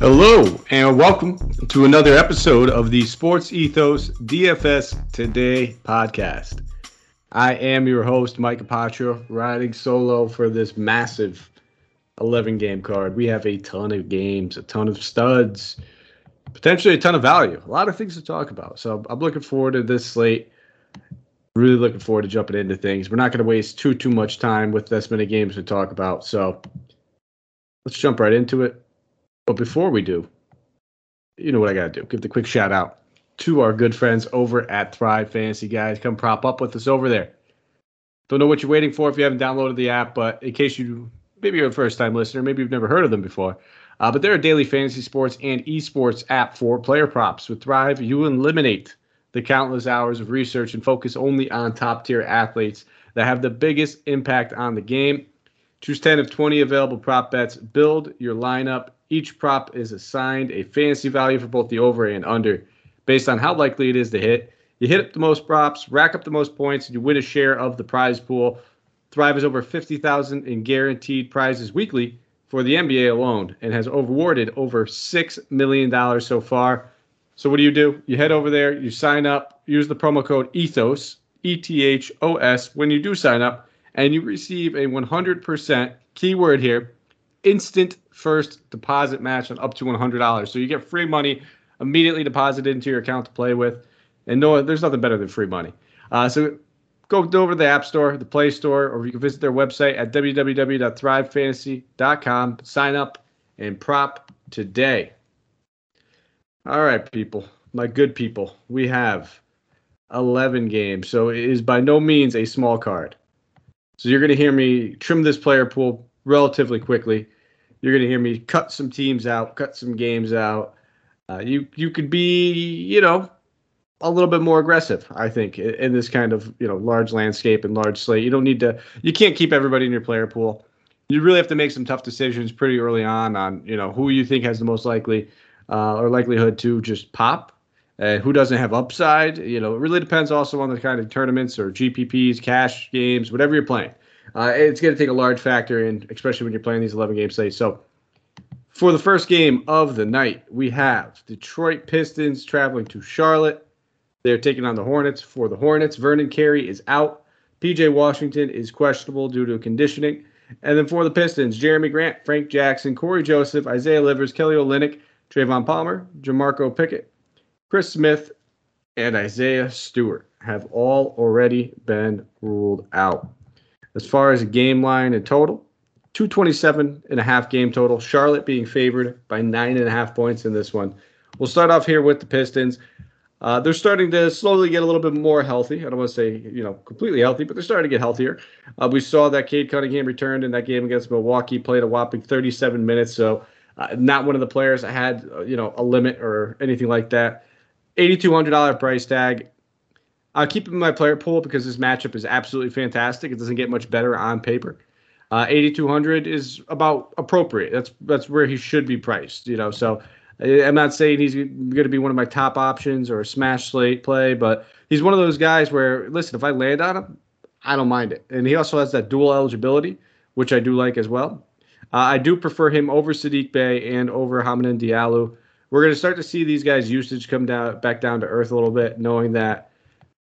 Hello, and welcome to another episode of the Sports Ethos DFS Today podcast. I am your host, Mike Apatro, riding solo for this massive 11 game card. We have a ton of games, a ton of studs, potentially a ton of value, a lot of things to talk about. So I'm looking forward to this slate. Really looking forward to jumping into things. We're not going to waste too too much time with this many games to talk about. So let's jump right into it. But before we do, you know what I got to do. Give the quick shout out to our good friends over at Thrive Fantasy, guys. Come prop up with us over there. Don't know what you're waiting for if you haven't downloaded the app, but in case you maybe you're a first time listener, maybe you've never heard of them before. Uh, but they're a daily fantasy sports and esports app for player props. With Thrive, you eliminate the countless hours of research and focus only on top tier athletes that have the biggest impact on the game. Choose 10 of 20 available prop bets, build your lineup, each prop is assigned a fantasy value for both the over and under based on how likely it is to hit. You hit up the most props, rack up the most points, and you win a share of the prize pool. Thrive is over 50,000 in guaranteed prizes weekly for the NBA alone and has awarded over $6 million so far. So what do you do? You head over there, you sign up, use the promo code ETHOS, E T H O S when you do sign up, and you receive a 100% keyword here instant first deposit match on up to $100. So you get free money immediately deposited into your account to play with. And no, there's nothing better than free money. Uh, so go over to the App Store, the Play Store, or you can visit their website at www.thrivefantasy.com. Sign up and prop today. All right, people, my good people, we have 11 games. So it is by no means a small card. So you're going to hear me trim this player pool relatively quickly. You're going to hear me cut some teams out, cut some games out. Uh, you you could be you know a little bit more aggressive. I think in, in this kind of you know large landscape and large slate. You don't need to. You can't keep everybody in your player pool. You really have to make some tough decisions pretty early on on you know who you think has the most likely uh, or likelihood to just pop. Uh, who doesn't have upside? You know, it really depends also on the kind of tournaments or GPPs, cash games, whatever you're playing. Uh, it's going to take a large factor in, especially when you're playing these 11 game slates. So, for the first game of the night, we have Detroit Pistons traveling to Charlotte. They're taking on the Hornets. For the Hornets, Vernon Carey is out. PJ Washington is questionable due to conditioning. And then for the Pistons, Jerami Grant, Frank Jackson, Cory Joseph, Isaiah Livers, Kelly Olynyk, Trayvon Palmer, Jamorko Pickett, Chris Smith, and Isaiah Stewart have all already been ruled out. As far as a game line and total, 227 and a half game total. Charlotte being favored by nine and a half points in this one. We'll start off here with the Pistons. Uh, they're starting to slowly get a little bit more healthy. I don't want to say you know completely healthy, but they're starting to get healthier. Uh, we saw that Cade Cunningham returned in that game against Milwaukee, played a whopping 37 minutes. So uh, not one of the players had uh, you know a limit or anything like that. $8,200 price tag. I'll keep him in my player pool because this matchup is absolutely fantastic. It doesn't get much better on paper. Uh, 8,200 is about appropriate. That's that's where he should be priced. You know, so I'm not saying he's going to be one of my top options or a smash slate play, but he's one of those guys where listen, if I land on him, I don't mind it. And he also has that dual eligibility, which I do like as well. Uh, I do prefer him over Saddiq Bey and over Hamidou Diallo. We're going to start to see these guys' usage come down back down to earth a little bit, knowing that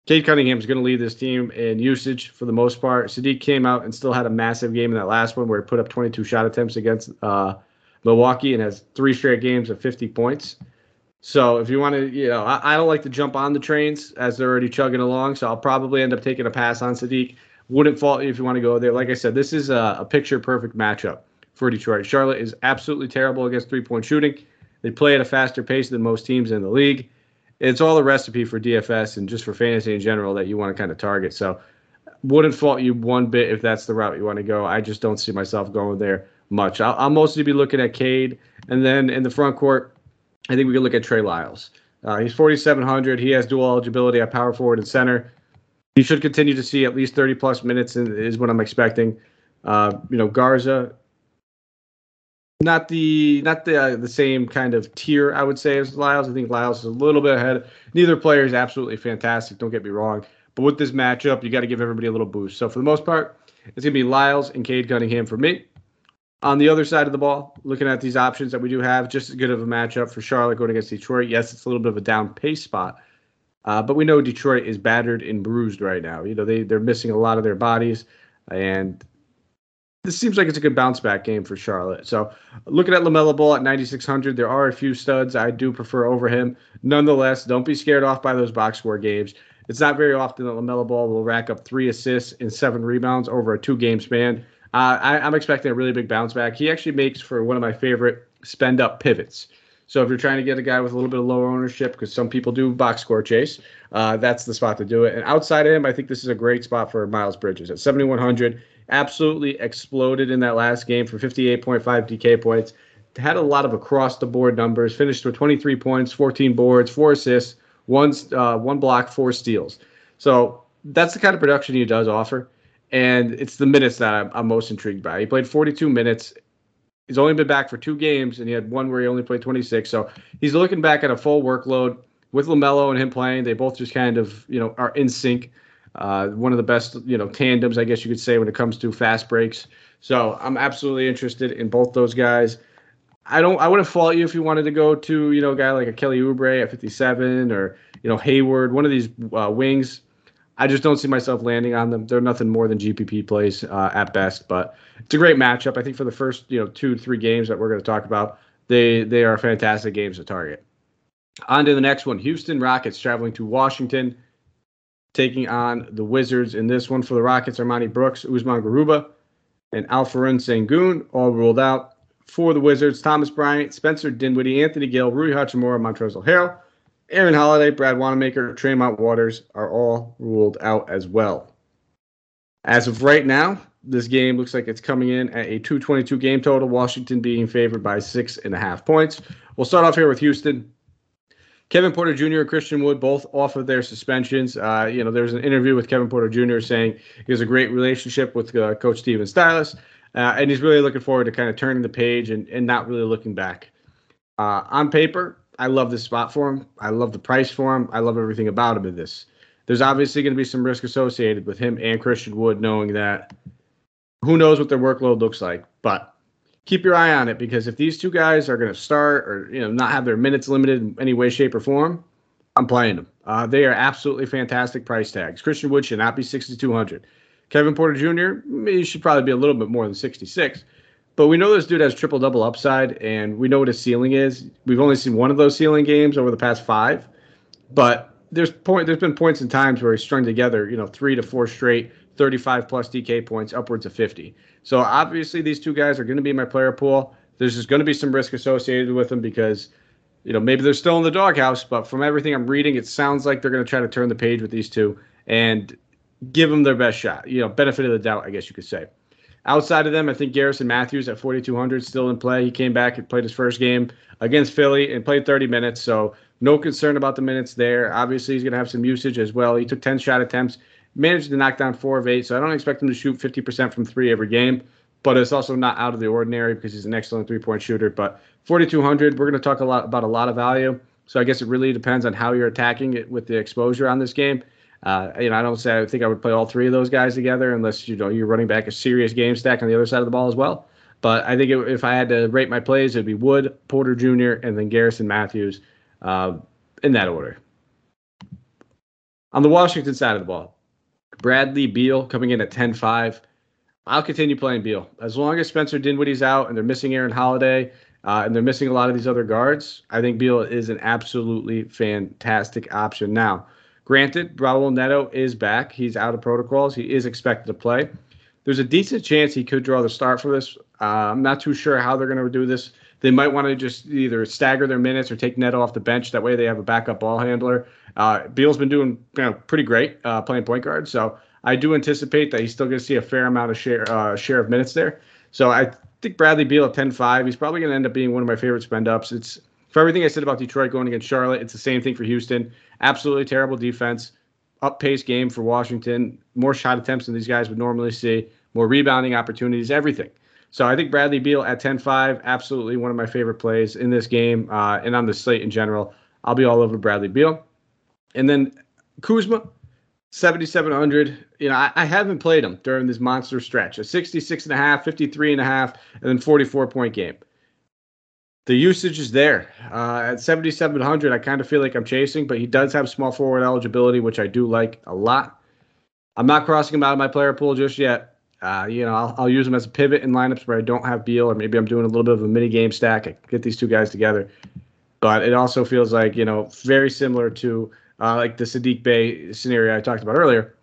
Cade Cunningham is going to lead this team in usage for the most part. Saddiq came out and still had a massive game in that last one where he put up 22 shot attempts against uh, Milwaukee and has three straight games of 50 points. So if you want to, you know, I, I, don't like to jump on the trains as they're already chugging along. So I'll probably end up taking a pass on Saddiq. Wouldn't fault you if you want to go there. Like I said, this is a, a picture perfect matchup for Detroit. Charlotte is absolutely terrible against three point shooting. They play at a faster pace than most teams in the league it's all a recipe for DFS and just for fantasy in general that you want to kind of target. So wouldn't fault you one bit if that's the route you want to go. I just don't see myself going there much. I'll, I'll mostly be looking at Cade, and then in the front court, I think we can look at Trey Lyles. Uh, he's 4,700. He has dual eligibility at power forward and center. He should continue to see at least 30 plus minutes, is what I'm expecting. Uh, you know, Garza not the not the uh, the same kind of tier I would say as Lyles. I think Lyles is a little bit ahead. Neither player is absolutely fantastic. Don't get me wrong, but with this matchup, you got to give everybody a little boost. So for the most part, it's gonna be Lyles and Cade Cunningham for me. On the other side of the ball, looking at these options that we do have, just as good of a matchup for Charlotte going against Detroit. Yes, it's a little bit of a down pace spot, uh, but we know Detroit is battered and bruised right now. You know, they, they're missing a lot of their bodies, and this seems like it's a good bounce back game for Charlotte. So, looking at LaMelo Ball at 9,600, there are a few studs I do prefer over him. Nonetheless, don't be scared off by those box score games. It's not very often that LaMelo Ball will rack up three assists and seven rebounds over a two game span. Uh, I, am expecting a really big bounce back. He actually makes for one of my favorite spend up pivots. So if you're trying to get a guy with a little bit of lower ownership, because some people do box score chase, uh, that's the spot to do it. And outside of him, I think this is a great spot for Miles Bridges at 7,100. Absolutely exploded in that last game for 58.5 DK points. Had a lot of across the board numbers. Finished with 23 points, 14 boards, four assists, one uh, one block, four steals. So that's the kind of production he does offer and it's the minutes that I'm, I'm, most intrigued by. He played 42 minutes. He's only been back for two games, and he had one where he only played 26. So he's looking back at a full workload with Lamelo and him playing. They both just kind of you know are in sync. Uh, one of the best you know tandems, I guess you could say, when it comes to fast breaks. So I'm absolutely interested in both those guys. I don't. I wouldn't fault you if you wanted to go to you know a guy like a Kelly Oubre at 57 or you know Hayward, one of these uh, wings. I just don't see myself landing on them. They're nothing more than GPP plays uh, at best, but it's a great matchup. I think for the first you know two three games that we're going to talk about, they they are fantastic games to target. On to the next one: Houston Rockets traveling to Washington, taking on the Wizards. In this one for the Rockets, Armoni Brooks, Usman Garuba, and Alperen Sengun all ruled out. For the Wizards, Thomas Bryant, Spencer Dinwiddie, Anthony Gill, Rui Hachimura, Montrezl Harrell. Aaron Holiday, Brad Wanamaker, Tremont Waters are all ruled out as well. As of right now, this game looks like it's coming in at a 222 game total, Washington being favored by six and a half points. We'll start off here with Houston. Kevin Porter Jr. and Christian Wood both off of their suspensions. Uh, you know, there was an interview with Kevin Porter Jr. saying he has a great relationship with uh, Coach Stephen Silas, uh, and he's really looking forward to kind of turning the page and, and not really looking back. Uh, on paper, I love this spot for him. I love the price for him. I love everything about him in this. There's obviously going to be some risk associated with him and Christian Wood, knowing that who knows what their workload looks like. But keep your eye on it because if these two guys are going to start or you know not have their minutes limited in any way, shape, or form, I'm playing them. Uh, they are absolutely fantastic price tags. Christian Wood should not be 6,200. Kevin Porter Jr. He should probably be a little bit more than 66. But we know this dude has triple double upside, and we know what his ceiling is. We've only seen one of those ceiling games over the past five, but there's point there's been points and times where he's strung together, you know, three to four straight 35 plus DK points, upwards of 50. So obviously these two guys are going to be my player pool. There's just going to be some risk associated with them because, you know, maybe they're still in the doghouse, but from everything I'm reading, it sounds like they're going to try to turn the page with these two and give them their best shot. You know, benefit of the doubt, I guess you could say. Outside of them, I think Garrison Matthews at 4,200 still in play. He came back and played his first game against Philly and played 30 minutes. So no concern about the minutes there. Obviously, he's going to have some usage as well. He took 10 shot attempts, managed to knock down four of eight. So I don't expect him to shoot 50% from three every game, but it's also not out of the ordinary because he's an excellent three point shooter. But 4,200, we're going to talk a lot about a lot of value. So I guess it really depends on how you're attacking it with the exposure on this game. Uh, you know, I don't say I think I would play all three of those guys together unless you know you're running back a serious game stack on the other side of the ball as well. But I think it, if I had to rate my plays, it'd be Wood, Porter Jr., and then Garrison Matthews uh, in that order. On the Washington side of the ball, Bradley Beal coming in at 10 5. I'll continue playing Beal. As long as Spencer Dinwiddie's out and they're missing Aaron Holiday uh, and they're missing a lot of these other guards, I think Beal is an absolutely fantastic option. Now, Granted, Raul Neto is back. He's out of protocols. He is expected to play. There's a decent chance he could draw the start for this. Uh, I'm not too sure how they're going to do this. They might want to just either stagger their minutes or take Neto off the bench. That way they have a backup ball handler. Uh, Beal's been doing you know, pretty great uh, playing point guard. So I do anticipate that he's still going to see a fair amount of share uh, share of minutes there. So I think Bradley Beal at 10-5, he's probably going to end up being one of my favorite spend ups. It's for everything I said about Detroit going against Charlotte, it's the same thing for Houston. Absolutely terrible defense, up pace game for Washington, more shot attempts than these guys would normally see, more rebounding opportunities, everything. So I think Bradley Beal at 10-5, absolutely one of my favorite plays in this game uh, and on the slate in general. I'll be all over Bradley Beal. And then Kuzma, 7,700. You know, I, I, haven't played him during this monster stretch a 66 and a half, 53 and a half, and then 44 point game. The usage is there. Uh, at 7,700, I kind of feel like I'm chasing, but he does have small forward eligibility, which I do like a lot. I'm not crossing him out of my player pool just yet. Uh, you know, I'll, I'll, use him as a pivot in lineups where I don't have Beal, or maybe I'm doing a little bit of a mini game stack. I get these two guys together. But it also feels like, you know, very similar to uh, like the Saddiq Bey scenario I talked about earlier.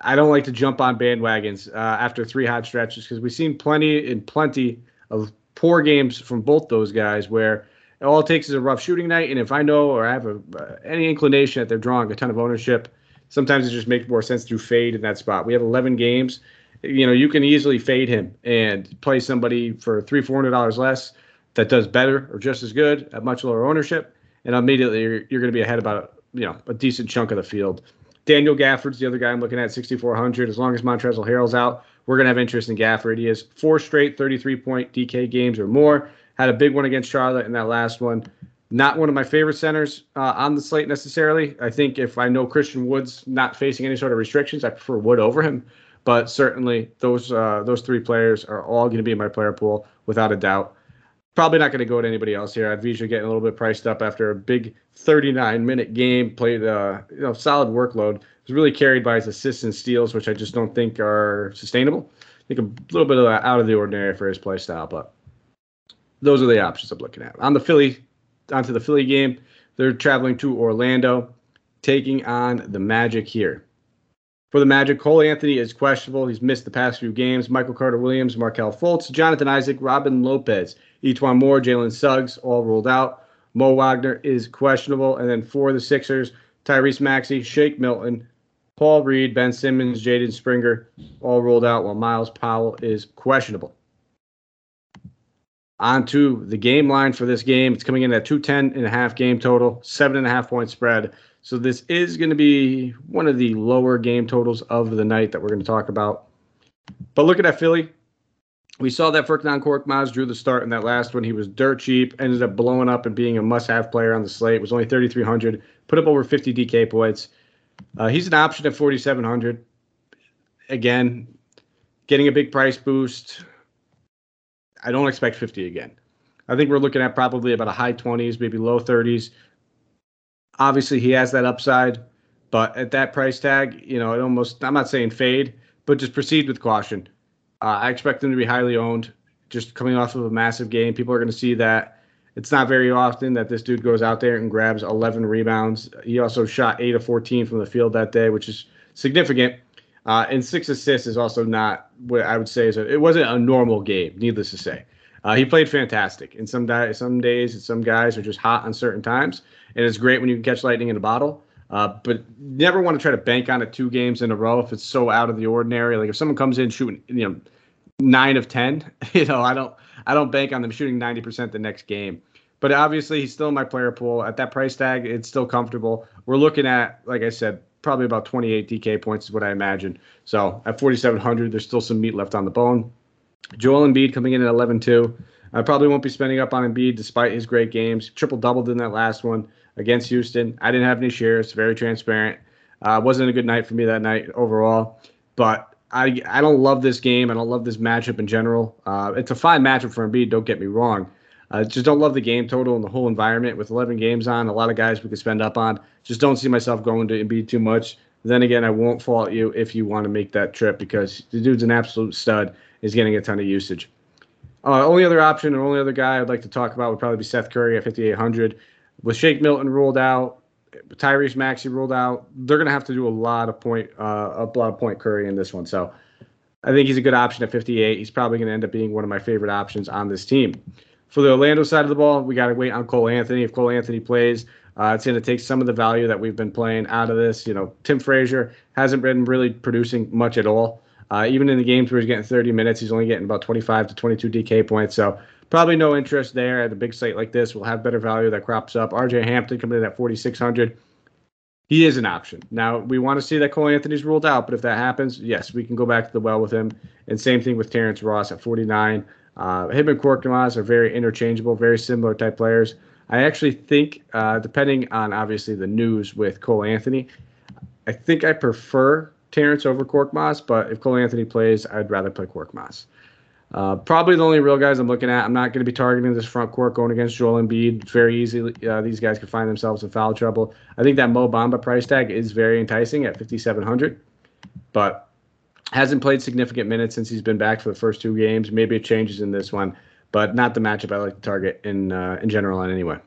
I don't like to jump on bandwagons uh, after three hot stretches because we've seen plenty and plenty of poor games from both those guys where all it takes is a rough shooting night. And if I know or I have a, uh, any inclination that they're drawing a ton of ownership, sometimes it just makes more sense to fade in that spot. We have 11 games. You know, you can easily fade him and play somebody for three, four hundred dollars less that does better or just as good at much lower ownership, and immediately you're, you're going to be ahead about you know a decent chunk of the field. Daniel Gafford's the other guy I'm looking at, 6,400. As long as Montrezl Harrell's out, we're going to have interest in Gafford. He has four straight 33 point DK games or more. Had a big one against Charlotte in that last one. Not one of my favorite centers uh, on the slate necessarily. I think if I know Christian Wood's not facing any sort of restrictions, I prefer Wood over him. But certainly those uh, those three players are all going to be in my player pool without a doubt. Probably not going to go to anybody else here. Avdija getting a little bit priced up after a big 39 minute game, played uh, you know solid workload. Was really carried by his assists and steals, which I just don't think are sustainable. I think a little bit of that out of the ordinary for his play style, but those are the options I'm looking at. On the Philly, onto the Philly game, they're traveling to Orlando, taking on the Magic here. For the Magic, Cole Anthony is questionable. He's missed the past few games. Michael Carter Williams, Markelle Fultz, Jonathan Isaac, Robin Lopez, E'Twaun Moore, Jalen Suggs, all ruled out. Mo Wagner is questionable. And then for the Sixers, Tyrese Maxey, Shake Milton, Paul Reed, Ben Simmons, Jaden Springer, all ruled out, while Myles Powell is questionable. On to the game line for this game. It's coming in at 210 and a half game total, seven and a half point spread. So this is going to be one of the lower game totals of the night that we're going to talk about. But look at that Philly, we saw that Furkan Korkmaz drew the start in that last one. He was dirt cheap, ended up blowing up and being a must-have player on the slate. It was only 3,300, put up over 50 DK points. Uh, he's an option at 4,700. Again, getting a big price boost. I don't expect 50 again. I think we're looking at probably about a high 20s, maybe low 30s obviously he has that upside, but at that price tag, you know, it almost I'm not saying fade, but just proceed with caution. Uh, I expect him to be highly owned. Just coming off of a massive game, people are going to see that. It's not very often that this dude goes out there and grabs 11 rebounds. He also shot 8 of 14 from the field that day, which is significant. Uh, and six assists is also not what I would say is a, it wasn't a normal game, needless to say. Uh, he played fantastic. And some, di- some days, some guys are just hot on certain times and it's great when you can catch lightning in a bottle. Uh, but never want to try to bank on it two games in a row if it's so out of the ordinary. Like if someone comes in shooting, you know, nine of ten, you know, I don't, I don't bank on them shooting ninety percent the next game. But obviously, he's still in my player pool at that price tag. It's still comfortable. We're looking at, like I said, probably about 28 DK points is what I imagine. So at 4,700, there's still some meat left on the bone. Joel Embiid coming in at 11-2. I probably won't be spending up on Embiid despite his great games. Triple doubled in that last one against Houston. I didn't have any shares. Very transparent. Uh, wasn't a good night for me that night overall. But I I don't love this game. I don't love this matchup in general. Uh, it's a fine matchup for Embiid. Don't get me wrong. I uh, just don't love the game total and the whole environment with 11 games on. A lot of guys we could spend up on. Just don't see myself going to Embiid too much. Then again, I won't fault you if you want to make that trip because the dude's an absolute stud. Is getting a ton of usage. Uh, only other option or only other guy I'd like to talk about would probably be Seth Curry at 5,800 with Shake Milton ruled out, Tyrese Maxey ruled out, they're going to have to do a lot of point, uh, a lot of point Curry in this one. So I think he's a good option at 58. He's probably going to end up being one of my favorite options on this team. For the Orlando side of the ball, we got to wait on Cole Anthony. If Cole Anthony plays, uh, it's going to take some of the value that we've been playing out of this. You know, Tim Frazier hasn't been really producing much at all. Uh, even in the games where he's getting 30 minutes, he's only getting about 25 to 22 DK points. So Probably no interest there at a big site like this. We'll have better value that crops up. RJ Hampton coming in at 4,600. He is an option. Now, we want to see that Cole Anthony's ruled out, but if that happens, yes, we can go back to the well with him. And same thing with Terrence Ross at 49. Uh, him and Korkmaz are very interchangeable, very similar type players. I actually think, uh, depending on obviously the news with Cole Anthony, I think I prefer Terrence over Korkmaz, but if Cole Anthony plays, I'd rather play Korkmaz. Uh, probably the only real guys I'm looking at. I'm not going to be targeting this front court going against Joel Embiid. Very easily, uh, these guys could find themselves in foul trouble. I think that Mo Bamba price tag is very enticing at 5,700, but hasn't played significant minutes since he's been back for the first two games. Maybe it changes in this one, but not the matchup I like to target in uh, in general on anyway.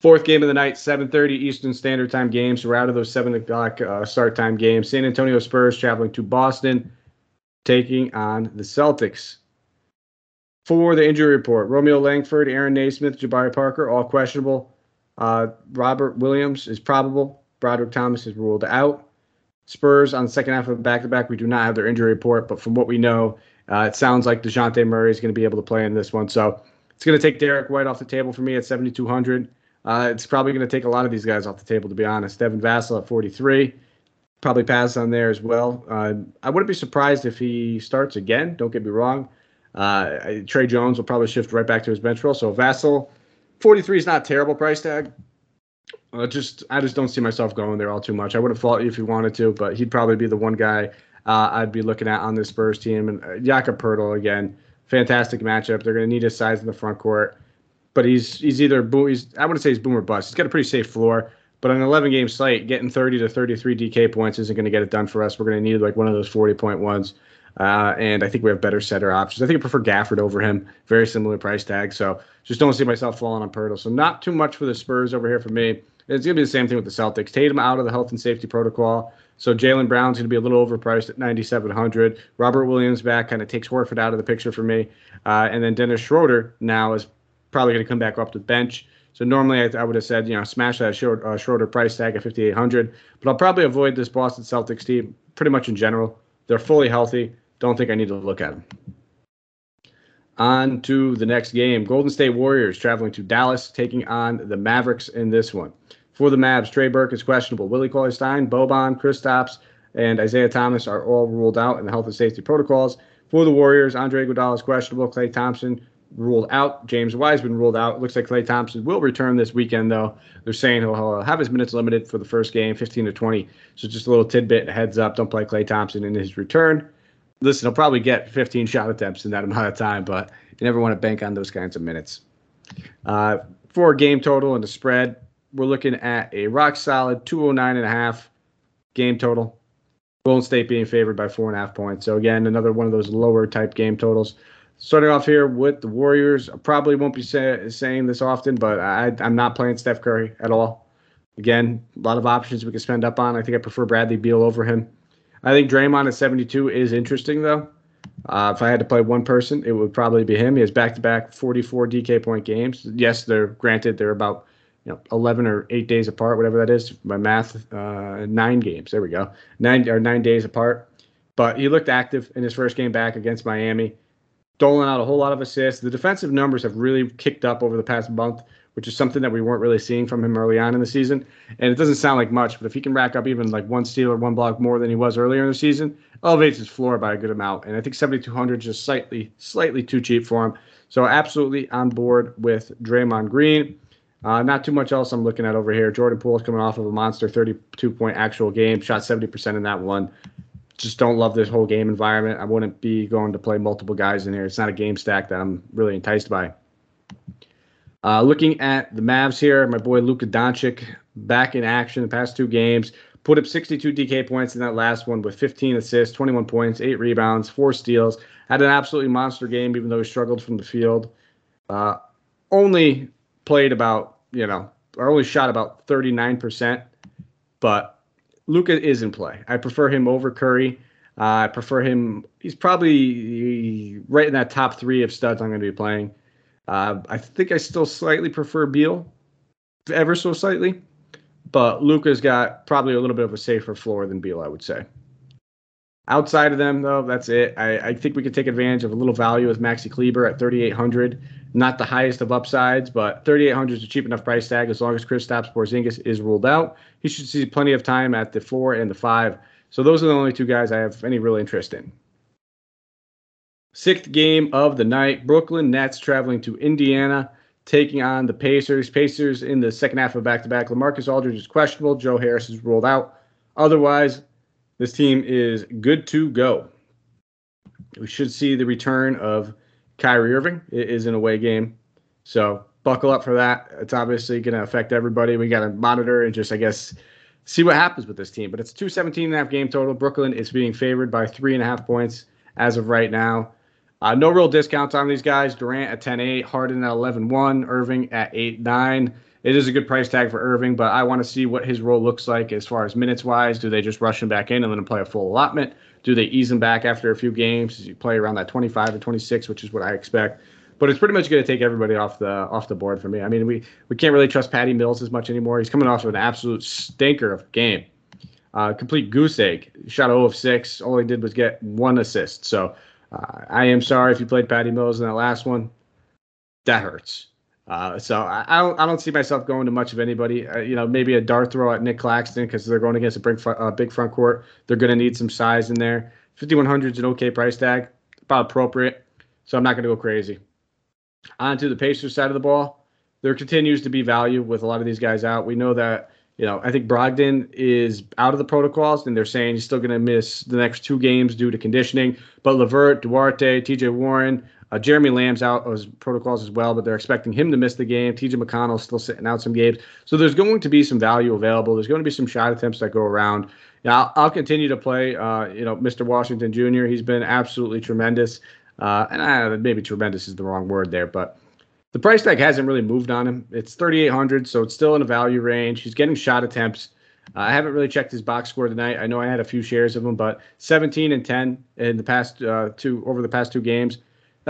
Fourth game of the night, 7:30 Eastern Standard Time games. We're out of those seven o'clock uh, start time games. San Antonio Spurs traveling to Boston taking on the Celtics. For the injury report, Romeo Langford, Aaron Nesmith, Jabari Parker, all questionable. Uh, Robert Williams is probable. Brodric Thomas is ruled out. Spurs on the second half of the back to back. We do not have their injury report, but from what we know, uh, it sounds like DeJounte Murray is going to be able to play in this one. So it's going to take Derrick White off the table for me at 7,200. Uh, it's probably going to take a lot of these guys off the table, to be honest. Devin Vassell at 43 probably pass on there as well. Uh, I wouldn't be surprised if he starts again. Don't get me wrong. Uh, Tre Jones will probably shift right back to his bench role. So Vassell, 43 is not terrible price tag. Uh, just I just don't see myself going there all too much. I would have fought you if you wanted to, but he'd probably be the one guy uh, I'd be looking at on this Spurs team. And uh, Jakob Poeltl again, fantastic matchup. They're going to need his size in the front court, but he's he's either boom. He's I wouldn't say he's boomer bust. He's got a pretty safe floor. But on an 11 game slate, getting 30 to 33 DK points isn't going to get it done for us. We're going to need like one of those 40 point ones. Uh, and I think we have better setter options. I think I prefer Gafford over him. Very similar price tag. So just don't see myself falling on Poeltl. So not too much for the Spurs over here for me. It's going to be the same thing with the Celtics. Tatum out of the health and safety protocol. So Jaylen Brown's going to be a little overpriced at 9,700. Robert Williams back kind of takes Horford out of the picture for me. Uh, and then Dennis Schroeder now is probably going to come back up the bench. So normally I, I would have said, you know, smash that short, uh, shorter price tag at 5,800. But I'll probably avoid this Boston Celtics team pretty much in general. They're fully healthy. Don't think I need to look at them. On to the next game. Golden State Warriors traveling to Dallas, taking on the Mavericks in this one. For the Mavs, Trey Burke is questionable. Willie Cauley Stein, Boban, Kristaps, and Isaiah Thomas are all ruled out in the health and safety protocols. For the Warriors, Andre Iguodala is questionable. Klay Thompson, ruled out. James Wiseman ruled out. Looks like Klay Thompson will return this weekend, though. They're saying he'll have his minutes limited for the first game, 15 to 20. So just a little tidbit, heads up. Don't play Klay Thompson in his return. Listen, he'll probably get 15 shot attempts in that amount of time, but you never want to bank on those kinds of minutes. Uh, for game total and the spread, we're looking at a rock solid 209 and a half game total. Golden State being favored by four and a half points. So again, another one of those lower type game totals starting off here with the Warriors. I probably won't be say, saying this often, but I, I'm not playing Steph Curry at all. Again, a lot of options we can spend up on. I think I prefer Bradley Beal over him. I think Draymond at 72 is interesting, though. Uh, if I had to play one person, it would probably be him. He has back-to-back 44 DK point games. Yes, they're granted they're about you know 11 or eight days apart, whatever that is. My math, uh, nine games. There we go, nine or nine days apart. But he looked active in his first game back against Miami doling out a whole lot of assists. The defensive numbers have really kicked up over the past month, which is something that we weren't really seeing from him early on in the season. And it doesn't sound like much, but if he can rack up even like one steal or one block more than he was earlier in the season, elevates his floor by a good amount. And I think 7,200 is just slightly, slightly too cheap for him. So absolutely on board with Draymond Green. Uh, not too much else I'm looking at over here. Jordan Poole is coming off of a monster 32 point actual game, shot 70% in that one just don't love this whole game environment. I wouldn't be going to play multiple guys in here. It's not a game stack that I'm really enticed by. Uh, looking at the Mavs here, my boy Luka Doncic back in action the past two games. Put up 62 DK points in that last one with 15 assists, 21 points, eight rebounds, four steals. Had an absolutely monster game, even though he struggled from the field. Uh, only played about, you know, or only shot about 39%, but Luka is in play. I prefer him over Curry. Uh, I prefer him. He's probably right in that top three of studs I'm going to be playing. Uh, I think I still slightly prefer Beal, ever so slightly, but Luka's got probably a little bit of a safer floor than Beal, I would say. Outside of them, though, that's it. I, I think we could take advantage of a little value with Maxi Kleber at 3,800. Not the highest of upsides, but 3,800 is a cheap enough price tag as long as Chris Kristaps Porzingis is ruled out. He should see plenty of time at the four and the five. So those are the only two guys I have any real interest in. Sixth game of the night Brooklyn Nets traveling to Indiana, taking on the Pacers. Pacers in the second half of back to back. Lamarcus Aldridge is questionable. Joe Harris is ruled out. Otherwise, this team is good to go. We should see the return of Kyrie Irving. It is an away game. So buckle up for that. It's obviously going to affect everybody. We got to monitor and just, I guess, see what happens with this team. But it's a 217 and a half game total. Brooklyn is being favored by three and a half points as of right now. Uh, no real discounts on these guys. Durant at 10-8, Harden at 11-1, Irving at 8-9. It is a good price tag for Irving, but I want to see what his role looks like as far as minutes wise. Do they just rush him back in and let him play a full allotment? Do they ease him back after a few games? Does he play around that 25 or 26, which is what I expect? But it's pretty much going to take everybody off the off the board for me. I mean, we we can't really trust Patty Mills as much anymore. He's coming off of an absolute stinker of a game, uh, complete goose egg. Shot 0 of 6. All he did was get one assist. So uh, I am sorry if you played Patty Mills in that last one. That hurts. Uh, so I, I, don't I don't see myself going to much of anybody. Uh, you know, maybe a dart throw at Nick Claxton because they're going against a big, uh, big front court. They're going to need some size in there. 5100 is an okay price tag, about appropriate. So I'm not going to go crazy. On to the Pacers side of the ball. There continues to be value with a lot of these guys out. We know that you know, I think Brogdon is out of the protocols, and they're saying he's still going to miss the next two games due to conditioning. But LeVert, Duarte, TJ Warren, uh, Jeremy Lamb's out of his protocols as well, but they're expecting him to miss the game. TJ McConnell's still sitting out some games. So there's going to be some value available. There's going to be some shot attempts that go around. Yeah, I'll, I'll continue to play, uh, you know, Mr. Washington Jr. He's been absolutely tremendous. Uh, and I, maybe tremendous is the wrong word there, but the price tag hasn't really moved on him. It's 3,800, so it's still in a value range. He's getting shot attempts. Uh, I haven't really checked his box score tonight. I know I had a few shares of him, but 17 and 10 in the past uh, two over the past two games.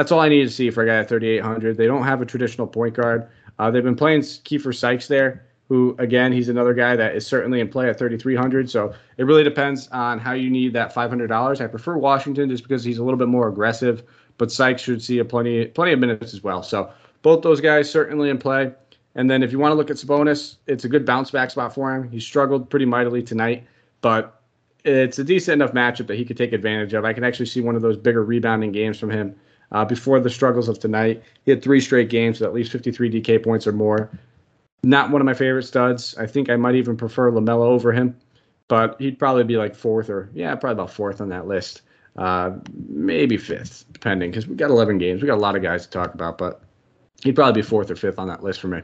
That's all I need to see for a guy at 3,800. They don't have a traditional point guard. Uh, they've been playing Keifer Sykes there, who again he's another guy that is certainly in play at 3,300. So it really depends on how you need that $500. I prefer Washington just because he's a little bit more aggressive, but Sykes should see a plenty plenty of minutes as well. So both those guys certainly in play. And then if you want to look at Sabonis, it's a good bounce back spot for him. He struggled pretty mightily tonight, but it's a decent enough matchup that he could take advantage of. I can actually see one of those bigger rebounding games from him uh, before the struggles of tonight. He had three straight games with at least 53 DK points or more. Not one of my favorite studs. I think I might even prefer LaMelo over him, but he'd probably be like fourth or, yeah, probably about fourth on that list. Uh, maybe fifth, depending, because we got 11 games. We got a lot of guys to talk about, but he'd probably be fourth or fifth on that list for me.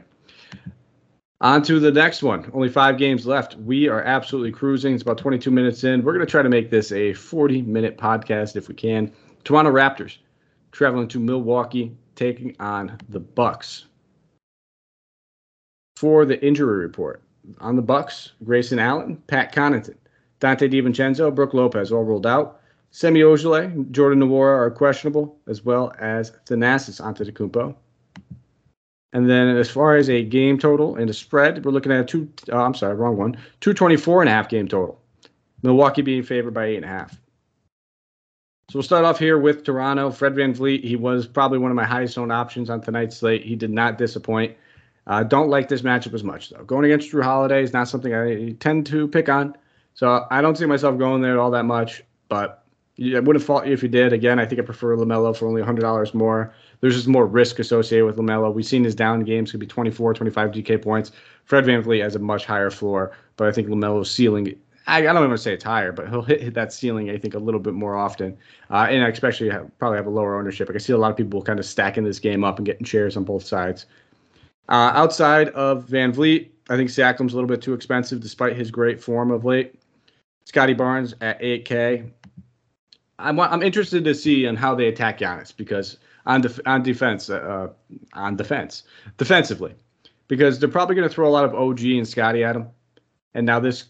On to the next one. Only five games left. We are absolutely cruising. It's about 22 minutes in. We're going to try to make this a 40 minute podcast if we can. Toronto Raptors traveling to Milwaukee, taking on the Bucks. For the injury report on the Bucks, Grayson Allen, Pat Connaughton, Donte DiVincenzo, Brook Lopez all ruled out. Semi Ojeleye, Jordan Nwora are questionable, as well as Thanasis Antetokounmpo. And then as far as a game total and a spread, we're looking at a two. Oh, I'm sorry, wrong one. Two twenty-four and a half game total. Milwaukee being favored by eight and a half. So we'll start off here with Toronto. Fred VanVleet, he was probably one of my highest owned options on tonight's slate. He did not disappoint. Uh, don't like this matchup as much, though. Going against Jrue Holiday is not something I tend to pick on. So I don't see myself going there all that much, but I wouldn't fault you if you did. Again, I think I prefer LaMelo for only $100 more. There's just more risk associated with LaMelo. We've seen his down games could be 24, 25 DK points. Fred VanVleet has a much higher floor, but I think LaMelo's ceiling I, don't even want to say it's higher, but he'll hit, hit, that ceiling, I think, a little bit more often. Uh, and I especially have, probably have a lower ownership. I can see a lot of people kind of stacking this game up and getting shares on both sides. Uh, outside of VanVleet, I think Siakam's a little bit too expensive despite his great form of late. Scottie Barnes at 8K. I'm, I'm interested to see on how they attack Giannis because on def, on defense, uh, on defense, defensively, because they're probably going to throw a lot of OG and Scottie at him. And now this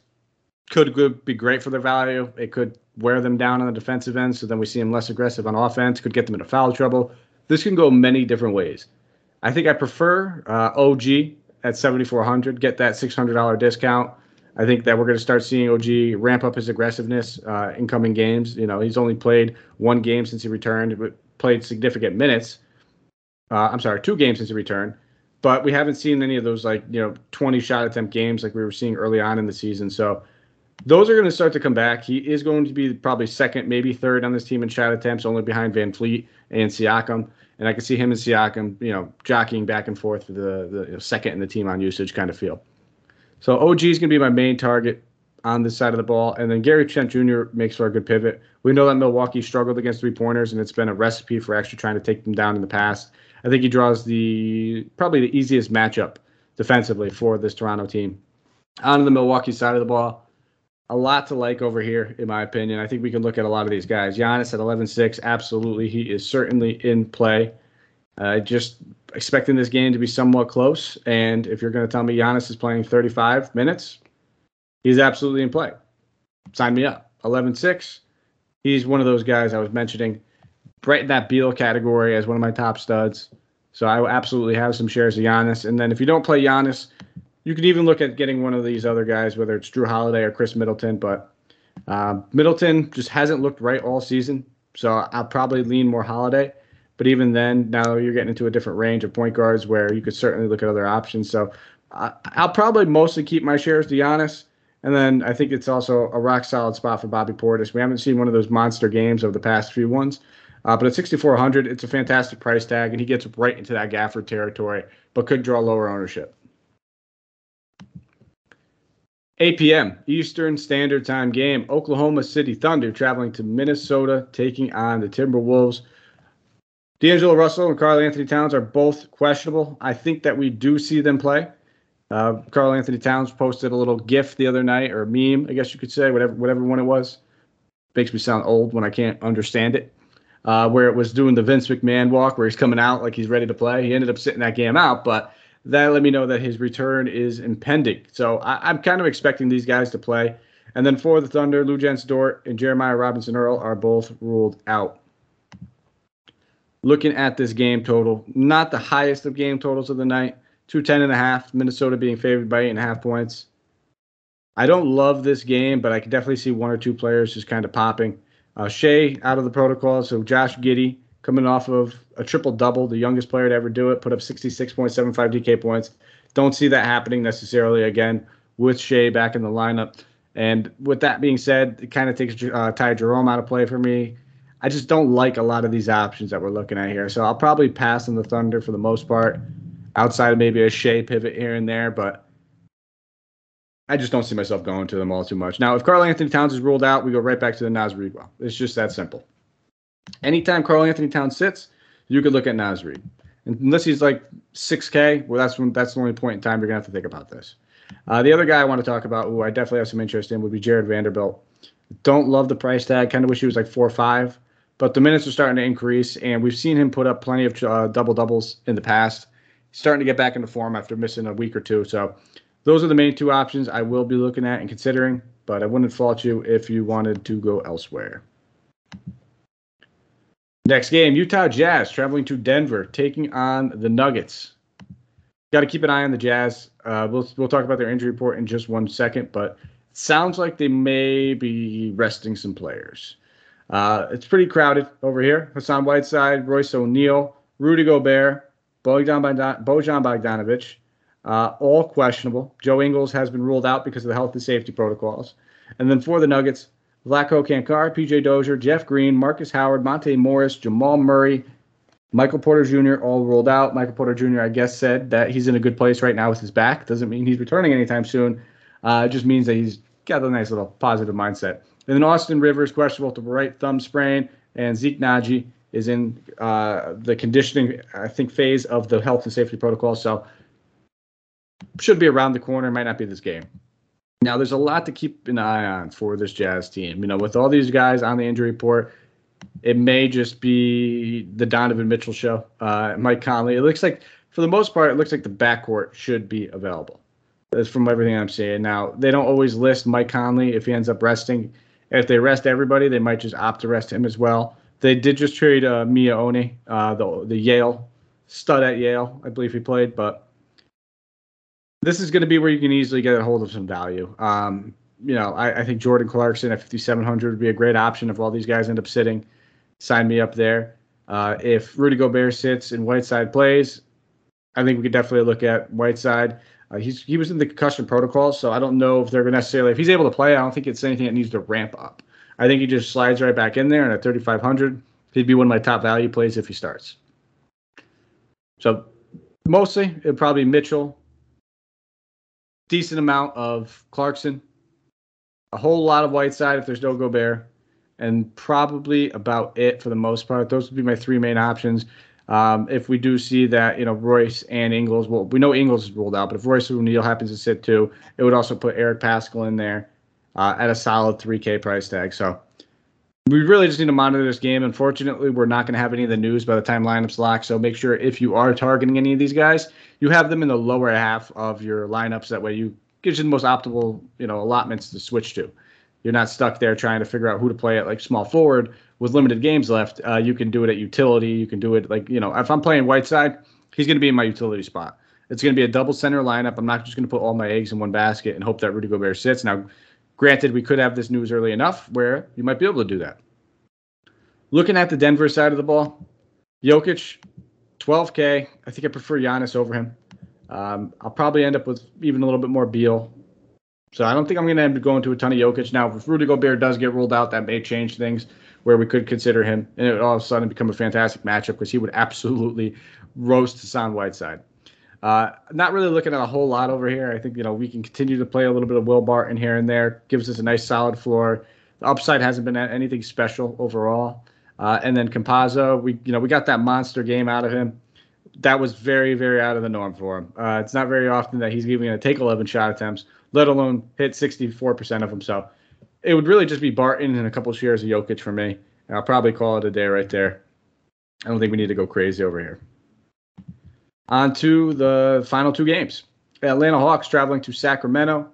could be great for their value. It could wear them down on the defensive end, so then we see them less aggressive on offense. Could get them into foul trouble. This can go many different ways. I think I prefer uh, OG at 7,400. Get that $600 discount. I think that we're going to start seeing OG ramp up his aggressiveness uh, in coming games. You know, he's only played one game since he returned, but played significant minutes. Uh, I'm sorry, two games since he returned, but we haven't seen any of those like you know 20 shot attempt games like we were seeing early on in the season. So those are going to start to come back. He is going to be probably second, maybe third on this team in shot attempts, only behind VanVleet and Siakam. And I can see him and Siakam, you know, jockeying back and forth for the, the you know, second in the team on usage kind of feel. So OG is going to be my main target. on this side of the ball. And then Gary Trent Jr. makes for a good pivot. We know that Milwaukee struggled against three pointers, and it's been a recipe for actually trying to take them down in the past. I think he draws the probably the easiest matchup defensively for this Toronto team. On the Milwaukee side of the ball, a lot to like over here, in my opinion. I think we can look at a lot of these guys. Giannis at 11 6, absolutely. He is certainly in play. Uh, just expecting this game to be somewhat close. And if you're going to tell me Giannis is playing 35 minutes, he's absolutely in play. Sign me up. 11 6. He's one of those guys I was mentioning, right in that Beal category as one of my top studs. So I absolutely have some shares of Giannis. And then if you don't play Giannis, you could even look at getting one of these other guys, whether it's Jrue Holiday or Khris Middleton. But uh, Middleton just hasn't looked right all season. So I'll probably lean more Holiday. But even then, now you're getting into a different range of point guards where you could certainly look at other options. So uh, I'll probably mostly keep my shares to Giannis. And then I think it's also a rock solid spot for Bobby Portis. We haven't seen one of those monster games over the past few ones. Uh, but at 6,400, it's a fantastic price tag, and he gets right into that Gafford territory, but could draw lower ownership. 8 p.m. Eastern Standard Time game. Oklahoma City Thunder traveling to Minnesota, taking on the Timberwolves. D'Angelo Russell and Karl-Anthony Towns are both questionable. I think that we do see them play. Uh, Karl-Anthony Towns posted a little GIF the other night, or meme, I guess you could say, whatever whatever one it was. Makes me sound old when I can't understand it. Uh, where it was doing the Vince McMahon walk, where he's coming out like he's ready to play. He ended up sitting that game out, but that let me know that his return is impending. So I, am kind of expecting these guys to play. And then for the Thunder, Lou Luguentz Dort and Jeremiah Robinson Earl are both ruled out. Looking at this game total, not the highest of game totals of the night. 210 and a half, Minnesota being favored by eight and a half points. I don't love this game, but I can definitely see one or two players just kind of popping. Uh, Shai out of the protocol, so Josh Giddey coming off of a triple double, the youngest player to ever do it, put up 66.75 DK points. Don't see that happening necessarily again with Shai back in the lineup. And with that being said, it kind of takes uh, Ty Jerome out of play for me. I just don't like a lot of these options that we're looking at here. So I'll probably pass on the Thunder for the most part, outside of maybe a Shai pivot here and there. But I just don't see myself going to them all too much. Now, if Karl-Anthony Towns is ruled out, we go right back to the Naz Reid. It's just that simple. Anytime Karl-Anthony Towns sits, you could look at Naz Reid. Unless he's like 6K, well, that's when that's the only point in time you're gonna have to think about this. Uh, the other guy I want to talk about, who I definitely have some interest in, would be Jarred Vanderbilt. Don't love the price tag. Kind of wish he was like four or five, but the minutes are starting to increase, and we've seen him put up plenty of uh, double doubles in the past. He's starting to get back into form after missing a week or two. So those are the main two options I will be looking at and considering. But I wouldn't fault you if you wanted to go elsewhere. Next game, Utah Jazz traveling to Denver, taking on the Nuggets. Got to keep an eye on the Jazz. Uh, we'll we'll talk about their injury report in just one second, but it sounds like they may be resting some players. Uh, it's pretty crowded over here. Hassan Whiteside, Royce O'Neale, Rudy Gobert, Bojan, Bojan Bogdanovic, uh, all questionable. Joe Ingles has been ruled out because of the health and safety protocols. And then for the Nuggets, Vlatko Cancar, PJ Dozier, Jeff Green, Marcus Howard, Monte Morris, Jamal Murray, Michael Porter Jr. all rolled out. Michael Porter Jr. I guess said that he's in a good place right now with his back. Doesn't mean he's returning anytime soon. Uh, it just means that he's got a nice little positive mindset. And then Austin Rivers questionable to the right thumb sprain, and Zeke Nnaji is in uh, the conditioning I think phase of the health and safety protocol. So should be around the corner. Might not be this game. Now, there's a lot to keep an eye on for this Jazz team. You know, with all these guys on the injury report, it may just be the Donovan Mitchell show. Uh, Mike Conley. It looks like, for the most part, it looks like the backcourt should be available. That's from everything I'm seeing. Now, they don't always list Mike Conley if he ends up resting. If they rest everybody, they might just opt to rest him as well. They did just trade uh, Miye Oni, uh, the the Yale stud at Yale, I believe he played, but this is going to be where you can easily get a hold of some value. Um, you know, I, I, think Jordan Clarkson at 5,700 would be a great option if all these guys end up sitting. Sign me up there. Uh, if Rudy Gobert sits and Whiteside plays, I think we could definitely look at Whiteside. Uh, he's he was in the concussion protocol, so I don't know if they're going to necessarily if he's able to play. I don't think it's anything that needs to ramp up. I think he just slides right back in there, and at 3,500, he'd be one of my top value plays if he starts. So mostly it'd probably Mitchell, decent amount of Clarkson, a whole lot of Whiteside if there's no Gobert, and probably about it for the most part. Those would be my three main options. Um, if we do see that, you know, Royce and Ingles, well, we know Ingles is ruled out, but if Royce O'Neale happens to sit too, it would also put Eric Paschall in there uh, at a solid 3K price tag. So we really just need to monitor this game. Unfortunately, we're not going to have any of the news by the time lineups lock. So make sure if you are targeting any of these guys, you have them in the lower half of your lineups. That way, you gives you the most optimal, you know, allotments to switch to. You're not stuck there trying to figure out who to play at like small forward with limited games left. Uh, you can do it at utility. You can do it like you know, if I'm playing Whiteside, he's going to be in my utility spot. It's going to be a double center lineup. I'm not just going to put all my eggs in one basket and hope that Rudy Gobert sits. Now, granted, we could have this news early enough where you might be able to do that. Looking at the Denver side of the ball, Jokic, 12K. I think I prefer Giannis over him. Um, I'll probably end up with even a little bit more Beal. So I don't think I'm going to end up going to a ton of Jokic. Now, if Rudy Gobert does get ruled out, that may change things where we could consider him, and it would all of a sudden become a fantastic matchup because he would absolutely roast Hassan Whiteside. Uh, not really looking at a whole lot over here. I think you know we can continue to play a little bit of Will Barton here and there. Gives us a nice solid floor. The upside hasn't been anything special overall. Uh, and then Campazzo, we you know we got that monster game out of him. That was very very out of the norm for him. Uh, it's not very often that he's even going to take 11 shot attempts, let alone hit 64% of them. So it would really just be Barton and a couple of shares of Jokic for me. And I'll probably call it a day right there. I don't think we need to go crazy over here. On to the final two games. Atlanta Hawks traveling to Sacramento,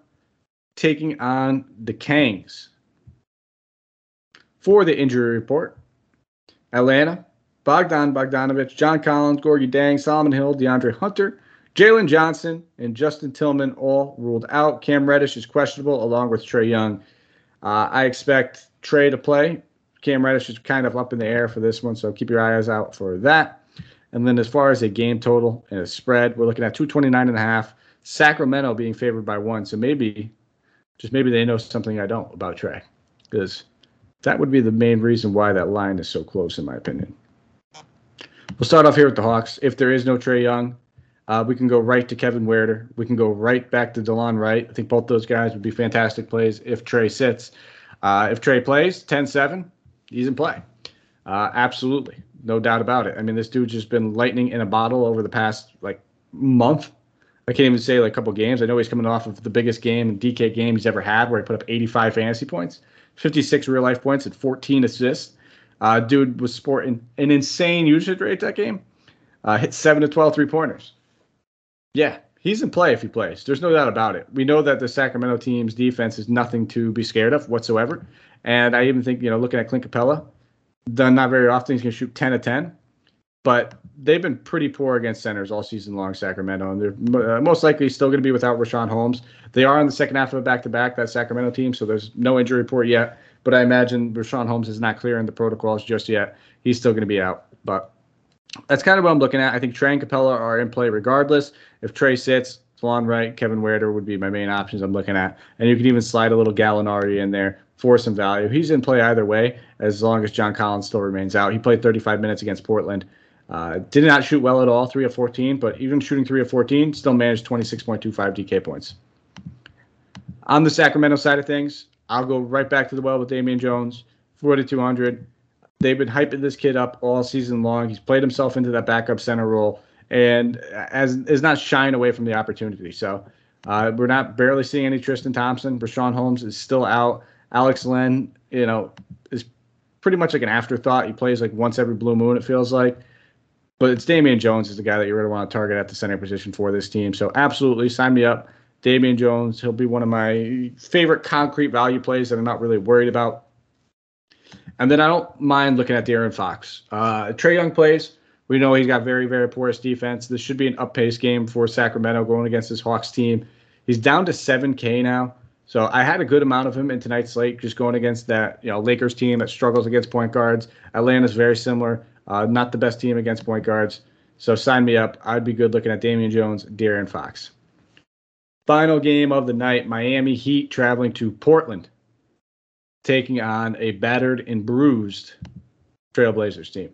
taking on the Kings. For the injury report, Atlanta, Bogdan Bogdanovich, John Collins, Gorgui Dieng, Solomon Hill, DeAndre Hunter, Jalen Johnson, and Justin Tillman all ruled out. Cam Reddish is questionable, along with Trae Young. Uh, I expect Trae to play. Cam Reddish is kind of up in the air for this one, so keep your eyes out for that. And then as far as a game total and a spread, we're looking at 229 and a half. Sacramento being favored by one. So maybe, just maybe they know something I don't about Trae, Because that would be the main reason why that line is so close, in my opinion. We'll start off here with the Hawks. If there is no Trae Young, uh, we can go right to Kevin Huerter. We can go right back to Delon Wright. I think both those guys would be fantastic plays if Trae sits. Uh, if Trae plays 10 7, he's in play. Uh, absolutely. No doubt about it. I mean, this dude's just been lightning in a bottle over the past like month. I can't even say like a couple games. I know he's coming off of the biggest game, DK game he's ever had, where he put up 85 fantasy points. 56 real life points and 14 assists. Uh, dude was sporting an insane usage rate that game. Uh, hit 7 to 12 three pointers. Yeah, he's in play if he plays. There's no doubt about it. We know that the Sacramento team's defense is nothing to be scared of whatsoever. And I even think, you know, looking at Clint Capela, done not very often, he's going to shoot 10 to 10. But they've been pretty poor against centers all season long, Sacramento, and they're uh, most likely still going to be without Richaun Holmes. They are in the second half of a back-to-back, that Sacramento team, so there's no injury report yet. But I imagine Richaun Holmes is not clearing the protocols just yet. He's still going to be out. But that's kind of what I'm looking at. I think Trae and Capela are in play regardless. If Trae sits, Delon Wright, Kevin Huerter would be my main options I'm looking at. And you can even slide a little Gallinari in there for some value. He's in play either way as long as John Collins still remains out. He played 35 minutes against Portland. Uh, did not shoot well at all, 3 of 14, but even shooting 3 of 14, still managed 26.25 DK points. On the Sacramento side of things, I'll go right back to the well with Damian Jones, 4,200. They've been hyping this kid up all season long. He's played himself into that backup center role and as is not shying away from the opportunity. So uh, we're not barely seeing any Tristan Thompson. Richaun Holmes is still out. Alex Len, you know, is pretty much like an afterthought. He plays like once every blue moon, it feels like. But it's Damian Jones is the guy that you really want to target at the center position for this team. So absolutely sign me up. Damian Jones, he'll be one of my favorite concrete value plays that I'm not really worried about. And then I don't mind looking at De'Aaron Fox. Uh, Trae Young plays. We know he's got very, very porous defense. This should be an up pace game for Sacramento going against this Hawks team. He's down to 7K now. So I had a good amount of him in tonight's slate, just going against that you know Lakers team that struggles against point guards. Atlanta's very similar, uh, not the best team against point guards. So sign me up. I'd be good looking at Damian Jones, De'Aaron Fox. Final game of the night: Miami Heat traveling to Portland, taking on a battered and bruised Trailblazers team.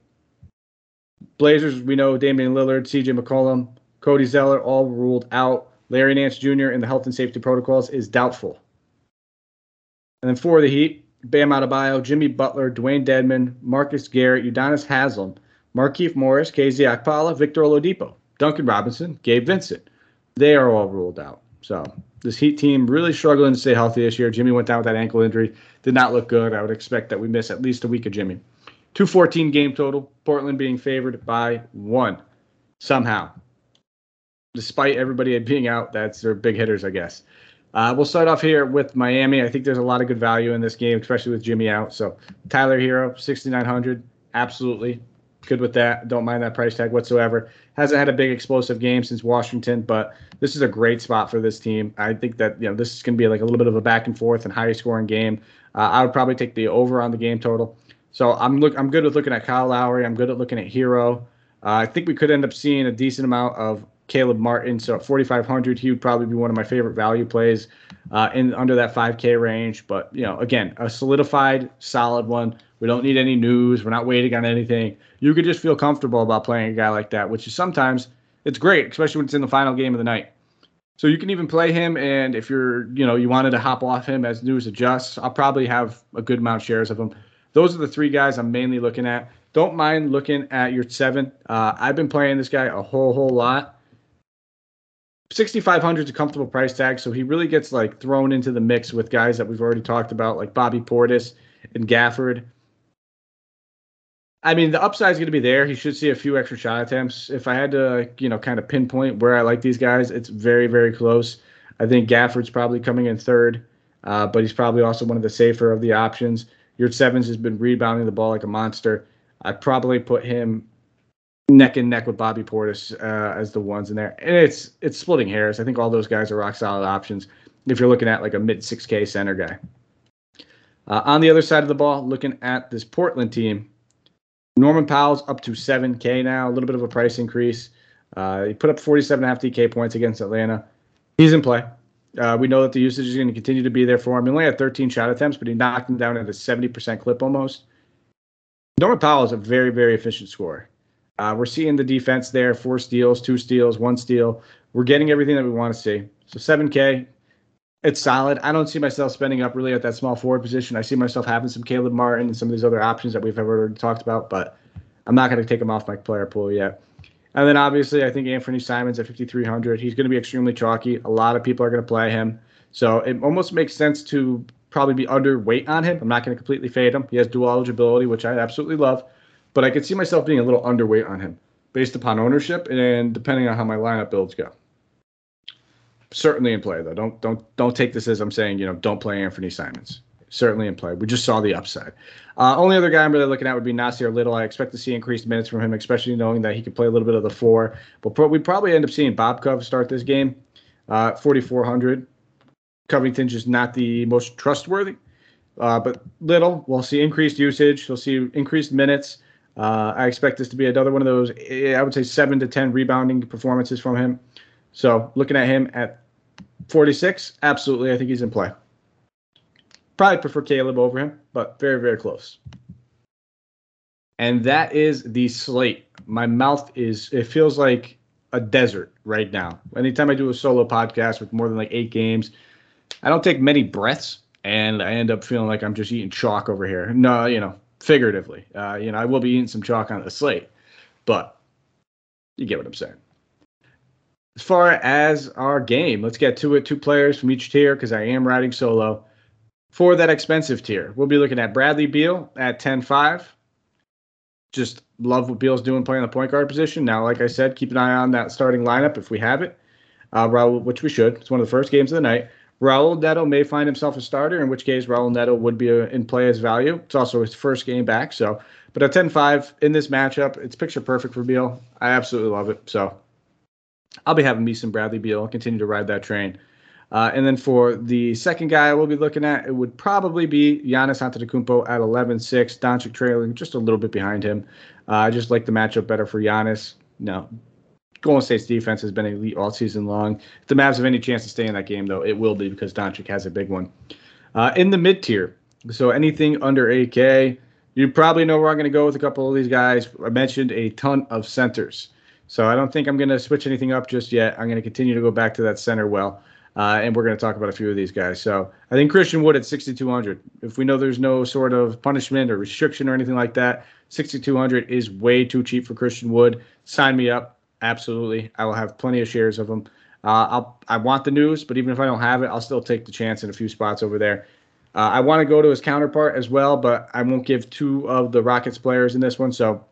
Blazers, we know Damian Lillard, CJ McCollum, Cody Zeller all ruled out. Larry Nance Jr. in the health and safety protocols is doubtful. And then for the Heat, Bam Adebayo, Jimmy Butler, Dewayne Dedmon, Marcus Garrett, Udonis Haslem, Markieff Morris, KZ Okpala, Victor Oladipo, Duncan Robinson, Gabe Vincent. They are all ruled out. So this Heat team really struggling to stay healthy this year. Jimmy went down with that ankle injury. Did not look good. I would expect that we miss at least a week of Jimmy. 214 game total. Portland being favored by one somehow. Despite everybody being out, that's their big hitters, I guess. Uh, we'll start off here with Miami. I think there's a lot of good value in this game, especially with Jimmy out. So Tyler Herro, 6,900. Absolutely good with that. Don't mind that price tag whatsoever. Hasn't had a big explosive game since Washington, but this is a great spot for this team. I think that you know this is going to be like a little bit of a back and forth and high scoring game. Uh, I would probably take the over on the game total. So I'm look I'm good with looking at Kyle Lowry. I'm good at looking at Herro. Uh, I think we could end up seeing a decent amount of Caleb Martin. So at 4,500, he would probably be one of my favorite value plays uh, in under that 5K range. But you know, again, a solidified, solid one. We don't need any news. We're not waiting on anything. You could just feel comfortable about playing a guy like that, which is sometimes it's great, especially when it's in the final game of the night. So you can even play him, and if you're, you know, you wanted to hop off him as news adjusts, I'll probably have a good amount of shares of him. Those are the three guys I'm mainly looking at. Don't mind looking at Yurtseven. Uh, I've been playing this guy a whole whole lot. 6500 is a comfortable price tag, so he really gets like thrown into the mix with guys that we've already talked about, like Bobby Portis and Gafford. I mean, the upside is going to be there. He should see a few extra shot attempts. If I had to, you know, kind of pinpoint where I like these guys, it's very, very close. I think Gafford's probably coming in third, uh, but he's probably also one of the safer of the options. Yurtsevens has been rebounding the ball like a monster. I'd probably put him neck and neck with Bobby Portis uh, as the ones in there. And it's it's splitting hairs. I think all those guys are rock solid options if you're looking at like a mid 6K center guy. Uh, on the other side of the ball, looking at this Portland team, Norman Powell's up to 7K now, a little bit of a price increase. Uh, he put up 47.5 DK points against Atlanta. He's in play. Uh, we know that the usage is going to continue to be there for him. He only had 13 shot attempts, but he knocked him down at a 70% clip almost. Norman Powell is a very, very efficient scorer. Uh, we're seeing the defense there four steals, two steals, one steal. We're getting everything that we want to see. So 7K, it's solid. I don't see myself spending up really at that small forward position. I see myself having some Caleb Martin and some of these other options that we've already talked about, but I'm not going to take them off my player pool yet. And then obviously, I think Anthony Simons at 5,300. He's going to be extremely chalky. A lot of people are going to play him. So it almost makes sense to probably be underweight on him. I'm not going to completely fade him. He has dual eligibility, which I absolutely love but I could see myself being a little underweight on him based upon ownership and depending on how my lineup builds go. Certainly in play though. Don't don't don't take this as I'm saying you know don't play Anthony Simons. Certainly in play. We just saw the upside. Uh, only other guy I'm really looking at would be Nassir Little. I expect to see increased minutes from him, especially knowing that he can play a little bit of the four. But pro- we probably end up seeing Bob Cove start this game. Uh, 4,400. Covington's just not the most trustworthy. Uh, but Little, we'll see increased usage. We'll see increased minutes. Uh, I expect this to be another one of those, eh, I would say, seven to 10 rebounding performances from him. So looking at him at 46, absolutely, I think he's in play. Probably prefer Caleb over him, but very, very close. And that is the slate. My mouth is, it feels like a desert right now. Anytime I do a solo podcast with more than like eight games, I don't take many breaths and I end up feeling like I'm just eating chalk over here. No, you know, figuratively. Uh, you know, I will be eating some chalk on the slate, but you get what I'm saying. As far as our game, let's get to it. Two players from each tier because I am riding solo. For that expensive tier, we'll be looking at Bradley Beal at 10 5. Just love what Beal's doing playing the point guard position. Now, like I said, keep an eye on that starting lineup if we have it, uh, which we should. It's one of the first games of the night. Raul Neto may find himself a starter, in which case Raul Neto would be a, in play as value. It's also his first game back. So, but at 10 5 in this matchup, it's picture perfect for Beal. I absolutely love it. So, I'll be having me some Bradley Beal. Continue to ride that train. Uh, and then for the second guy we'll be looking at, it would probably be Giannis Antetokounmpo at 11-6. Doncic trailing just a little bit behind him. Uh, I just like the matchup better for Giannis. No, Golden State's defense has been elite all season long. If the Mavs have any chance to stay in that game, though, it will be because Doncic has a big one. Uh, in the mid tier, so anything under 8K, you probably know where I'm going to go with a couple of these guys. I mentioned a ton of centers. So I don't think I'm going to switch anything up just yet. I'm going to continue to go back to that center well. Uh, and we're going to talk about a few of these guys. So I think Christian Wood at 6,200. If we know there's no sort of punishment or restriction or anything like that, 6,200 is way too cheap for Christian Wood. Sign me up. Absolutely. I will have plenty of shares of them. Uh, I'll, I want the news, but even if I don't have it, I'll still take the chance in a few spots over there. Uh, I want to go to his counterpart as well, but I won't give two of the Rockets players in this one. So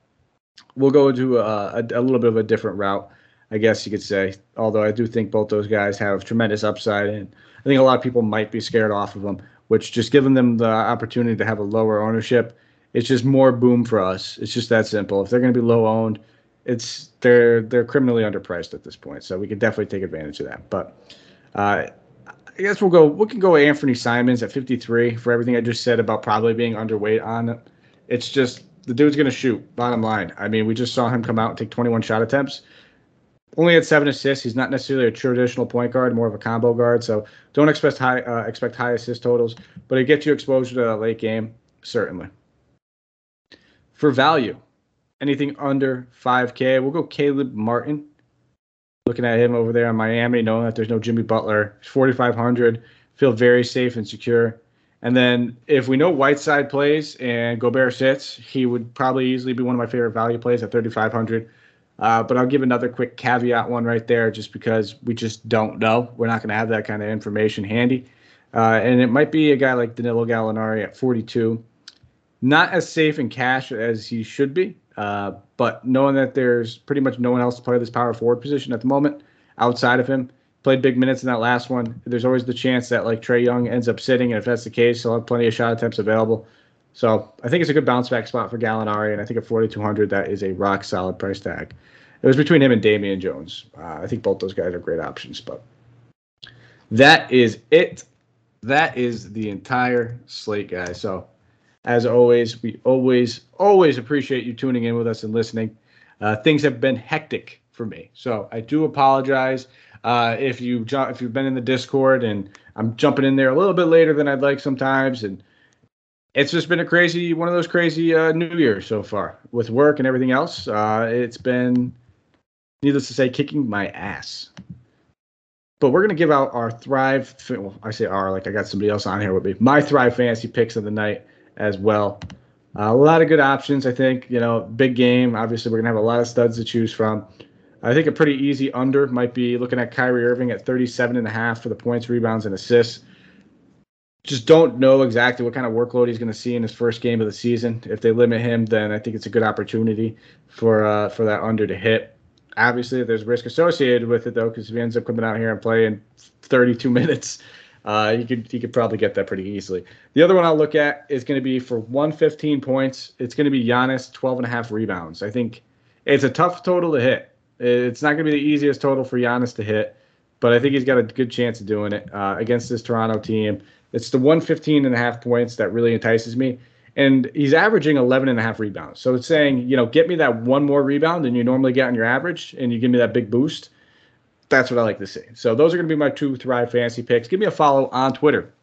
we'll go to a, a, a little bit of a different route. I guess you could say. Although I do think both those guys have tremendous upside, and I think a lot of people might be scared off of them. Which just giving them the opportunity to have a lower ownership, it's just more boom for us. It's just that simple. If they're going to be low owned, it's they're they're criminally underpriced at this point. So we could definitely take advantage of that. But uh, I guess we'll go. We can go Anthony Simons at 53 for everything I just said about probably being underweight on it. It's just the dude's going to shoot. Bottom line. I mean, we just saw him come out and take 21 shot attempts only had seven assists. He's not necessarily a traditional point guard, more of a combo guard. So don't expect high uh, expect high assist totals, but it gets you exposure to that late game certainly. For value, anything under 5K, we'll go Caleb Martin. Looking at him over there in Miami, knowing that there's no Jimmy Butler, 4,500. Feel very safe and secure. And then if we know Whiteside plays and Gobert sits, he would probably easily be one of my favorite value plays at 3,500. Uh, but I'll give another quick caveat one right there, just because we just don't know. We're not going to have that kind of information handy. Uh, and it might be a guy like Danilo Gallinari at 42. Not as safe in cash as he should be, uh, but knowing that there's pretty much no one else to play this power forward position at the moment outside of him, played big minutes in that last one. There's always the chance that like Trae Young ends up sitting, and if that's the case, he'll have plenty of shot attempts available. So I think it's a good bounce back spot for Gallinari, and I think at 4,200 that is a rock solid price tag. It was between him and Damian Jones. Uh, I think both those guys are great options, but that is it. That is the entire slate, guys. So as always, we always always appreciate you tuning in with us and listening. Uh, things have been hectic for me, so I do apologize. Uh, if you if you've been in the Discord and I'm jumping in there a little bit later than I'd like sometimes, and it's just been a crazy one of those crazy uh, New Years so far with work and everything else. Uh, it's been, needless to say, kicking my ass. But we're gonna give out our Thrive. Well, I say our like I got somebody else on here with me. My Thrive fantasy picks of the night as well. Uh, a lot of good options, I think. You know, big game. Obviously, we're gonna have a lot of studs to choose from. I think a pretty easy under might be looking at Kyrie Irving at 37 and a half for the points, rebounds, and assists just don't know exactly what kind of workload he's going to see in his first game of the season. If they limit him, then I think it's a good opportunity for uh, for that under to hit. Obviously, there's risk associated with it though, because if he ends up coming out here and playing 32 minutes, uh, he could he could probably get that pretty easily. The other one I'll look at is going to be for 115 points. It's going to be Giannis 12 and a half rebounds. I think it's a tough total to hit. It's not going to be the easiest total for Giannis to hit, but I think he's got a good chance of doing it uh, against this Toronto team. It's the 115 and a half points that really entices me. And he's averaging 11 and a half rebounds. So it's saying, you know, get me that one more rebound than you normally get on your average, and you give me that big boost. That's what I like to see. So those are going to be my two Thrive fantasy picks. Give me a follow on Twitter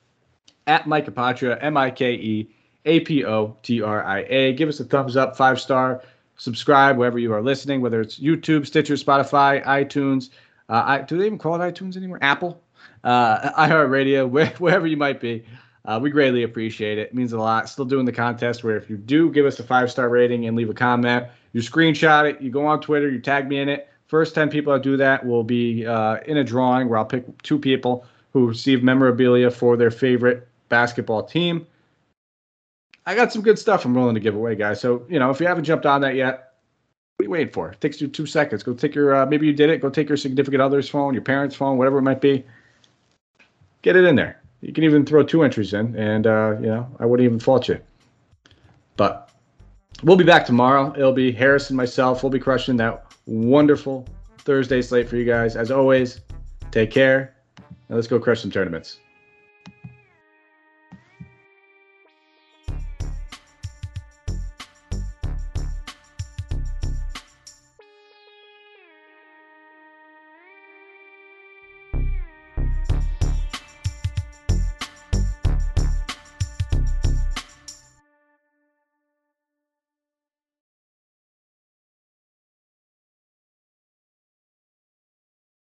at Mike Apotria, M I K E A P O T R I A. Give us a thumbs up, five star. Subscribe wherever you are listening, whether it's YouTube, Stitcher, Spotify, iTunes. Uh, I, do they even call it iTunes anymore? Apple uh, iHeartRadio, where, wherever you might be. Uh, we greatly appreciate it. It means a lot. Still doing the contest where if you do give us a five star rating and leave a comment, you screenshot it, you go on Twitter, you tag me in it. First 10 people that do that will be uh, in a drawing where I'll pick two people who receive memorabilia for their favorite basketball team. I got some good stuff I'm willing to give away, guys. So, you know, if you haven't jumped on that yet, what are you waiting for? It takes you two seconds. Go take your, uh, maybe you did it. Go take your significant other's phone, your parents' phone, whatever it might be get it in there. You can even throw two entries in, and uh, you know I wouldn't even fault you. But we'll be back tomorrow. It'll be Harris and myself. We'll be crushing that wonderful Thursday slate for you guys. As always, take care, and let's go crush some tournaments.